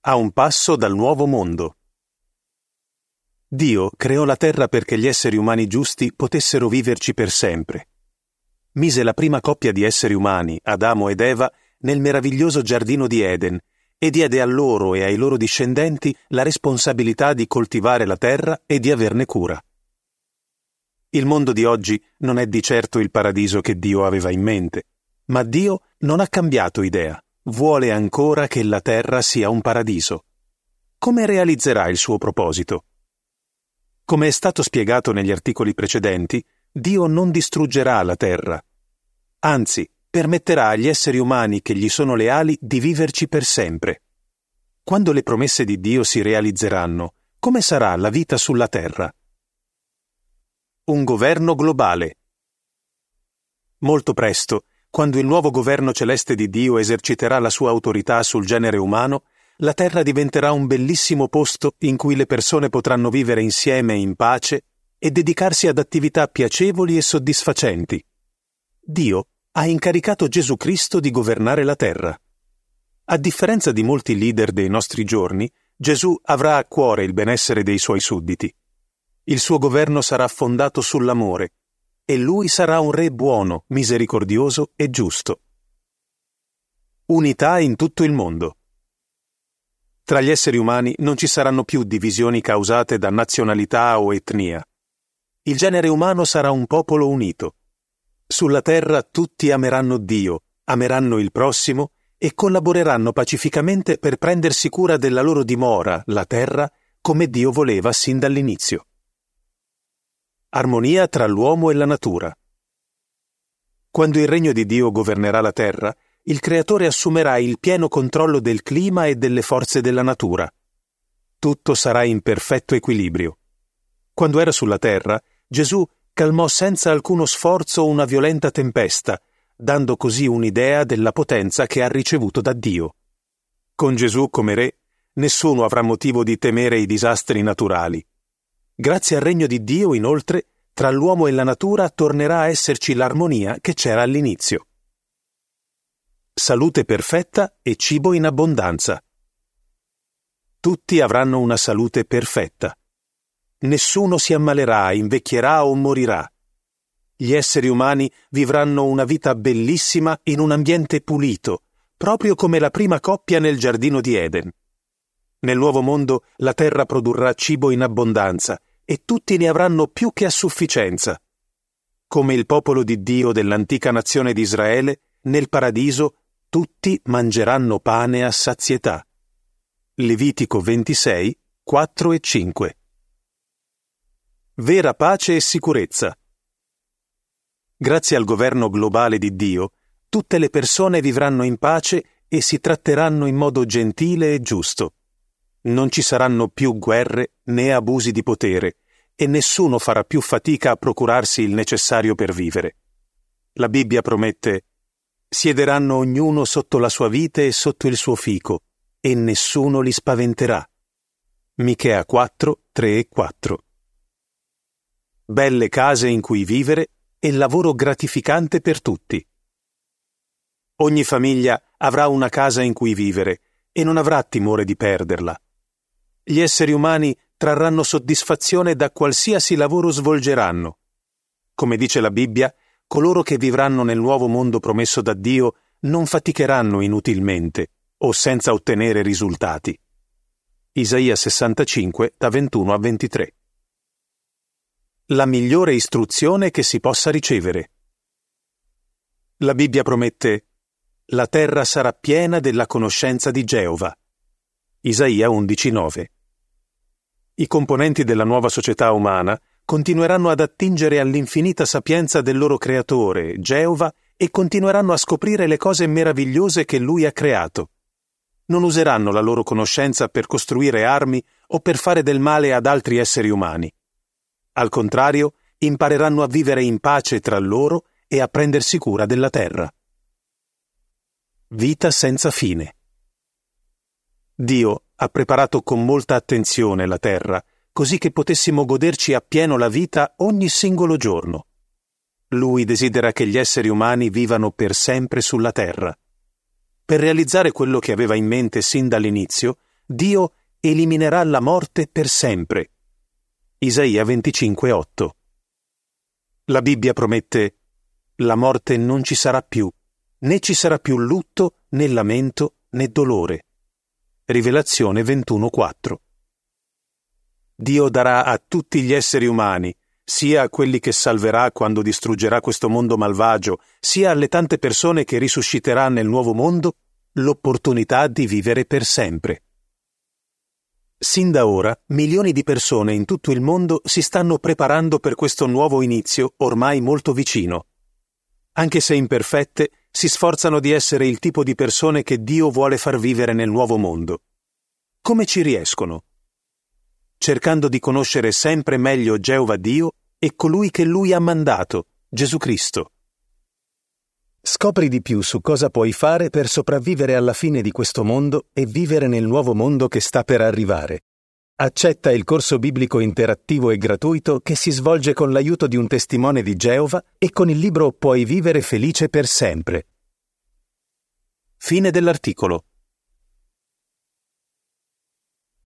a un passo dal nuovo mondo. Dio creò la terra perché gli esseri umani giusti potessero viverci per sempre. Mise la prima coppia di esseri umani, Adamo ed Eva, nel meraviglioso giardino di Eden e diede a loro e ai loro discendenti la responsabilità di coltivare la terra e di averne cura. Il mondo di oggi non è di certo il paradiso che Dio aveva in mente, ma Dio non ha cambiato idea, vuole ancora che la terra sia un paradiso. Come realizzerà il suo proposito? Come è stato spiegato negli articoli precedenti, Dio non distruggerà la terra. Anzi, permetterà agli esseri umani che gli sono leali di viverci per sempre. Quando le promesse di Dio si realizzeranno, come sarà la vita sulla terra? Un governo globale. Molto presto, quando il nuovo governo celeste di Dio eserciterà la sua autorità sul genere umano, la terra diventerà un bellissimo posto in cui le persone potranno vivere insieme in pace e dedicarsi ad attività piacevoli e soddisfacenti. Dio ha incaricato Gesù Cristo di governare la terra. A differenza di molti leader dei nostri giorni, Gesù avrà a cuore il benessere dei suoi sudditi. Il suo governo sarà fondato sull'amore e lui sarà un re buono, misericordioso e giusto. Unità in tutto il mondo. Tra gli esseri umani non ci saranno più divisioni causate da nazionalità o etnia. Il genere umano sarà un popolo unito. Sulla terra tutti ameranno Dio, ameranno il prossimo e collaboreranno pacificamente per prendersi cura della loro dimora, la terra, come Dio voleva sin dall'inizio. Armonia tra l'uomo e la natura. Quando il regno di Dio governerà la terra, il Creatore assumerà il pieno controllo del clima e delle forze della natura. Tutto sarà in perfetto equilibrio. Quando era sulla terra, Gesù calmò senza alcuno sforzo una violenta tempesta, dando così un'idea della potenza che ha ricevuto da Dio. Con Gesù come re, nessuno avrà motivo di temere i disastri naturali. Grazie al regno di Dio, inoltre, tra l'uomo e la natura tornerà a esserci l'armonia che c'era all'inizio salute perfetta e cibo in abbondanza. Tutti avranno una salute perfetta. Nessuno si ammalerà, invecchierà o morirà. Gli esseri umani vivranno una vita bellissima in un ambiente pulito, proprio come la prima coppia nel giardino di Eden. Nel nuovo mondo la terra produrrà cibo in abbondanza e tutti ne avranno più che a sufficienza. Come il popolo di Dio dell'antica nazione di Israele, nel paradiso tutti mangeranno pane a sazietà. Levitico 26, 4 e 5. Vera pace e sicurezza. Grazie al governo globale di Dio, tutte le persone vivranno in pace e si tratteranno in modo gentile e giusto. Non ci saranno più guerre né abusi di potere e nessuno farà più fatica a procurarsi il necessario per vivere. La Bibbia promette Siederanno ognuno sotto la sua vite e sotto il suo fico, e nessuno li spaventerà. Michea 4, 3 e 4. Belle case in cui vivere e lavoro gratificante per tutti. Ogni famiglia avrà una casa in cui vivere e non avrà timore di perderla. Gli esseri umani trarranno soddisfazione da qualsiasi lavoro svolgeranno. Come dice la Bibbia, coloro che vivranno nel nuovo mondo promesso da Dio non faticheranno inutilmente o senza ottenere risultati. Isaia 65 da 21 a 23. La migliore istruzione che si possa ricevere. La Bibbia promette La terra sarà piena della conoscenza di Geova. Isaia 11:9. I componenti della nuova società umana continueranno ad attingere all'infinita sapienza del loro creatore, Geova, e continueranno a scoprire le cose meravigliose che lui ha creato. Non useranno la loro conoscenza per costruire armi o per fare del male ad altri esseri umani. Al contrario, impareranno a vivere in pace tra loro e a prendersi cura della terra. Vita senza fine. Dio ha preparato con molta attenzione la terra così che potessimo goderci appieno la vita ogni singolo giorno. Lui desidera che gli esseri umani vivano per sempre sulla terra. Per realizzare quello che aveva in mente sin dall'inizio, Dio eliminerà la morte per sempre. Isaia 25:8. La Bibbia promette la morte non ci sarà più, né ci sarà più lutto, né lamento, né dolore. Rivelazione 21:4. Dio darà a tutti gli esseri umani, sia a quelli che salverà quando distruggerà questo mondo malvagio, sia alle tante persone che risusciterà nel nuovo mondo, l'opportunità di vivere per sempre. Sin da ora, milioni di persone in tutto il mondo si stanno preparando per questo nuovo inizio ormai molto vicino. Anche se imperfette, si sforzano di essere il tipo di persone che Dio vuole far vivere nel nuovo mondo. Come ci riescono? Cercando di conoscere sempre meglio Geova Dio e colui che Lui ha mandato, Gesù Cristo. Scopri di più su cosa puoi fare per sopravvivere alla fine di questo mondo e vivere nel nuovo mondo che sta per arrivare. Accetta il corso biblico interattivo e gratuito che si svolge con l'aiuto di un testimone di Geova e con il libro Puoi vivere felice per sempre. Fine dell'articolo.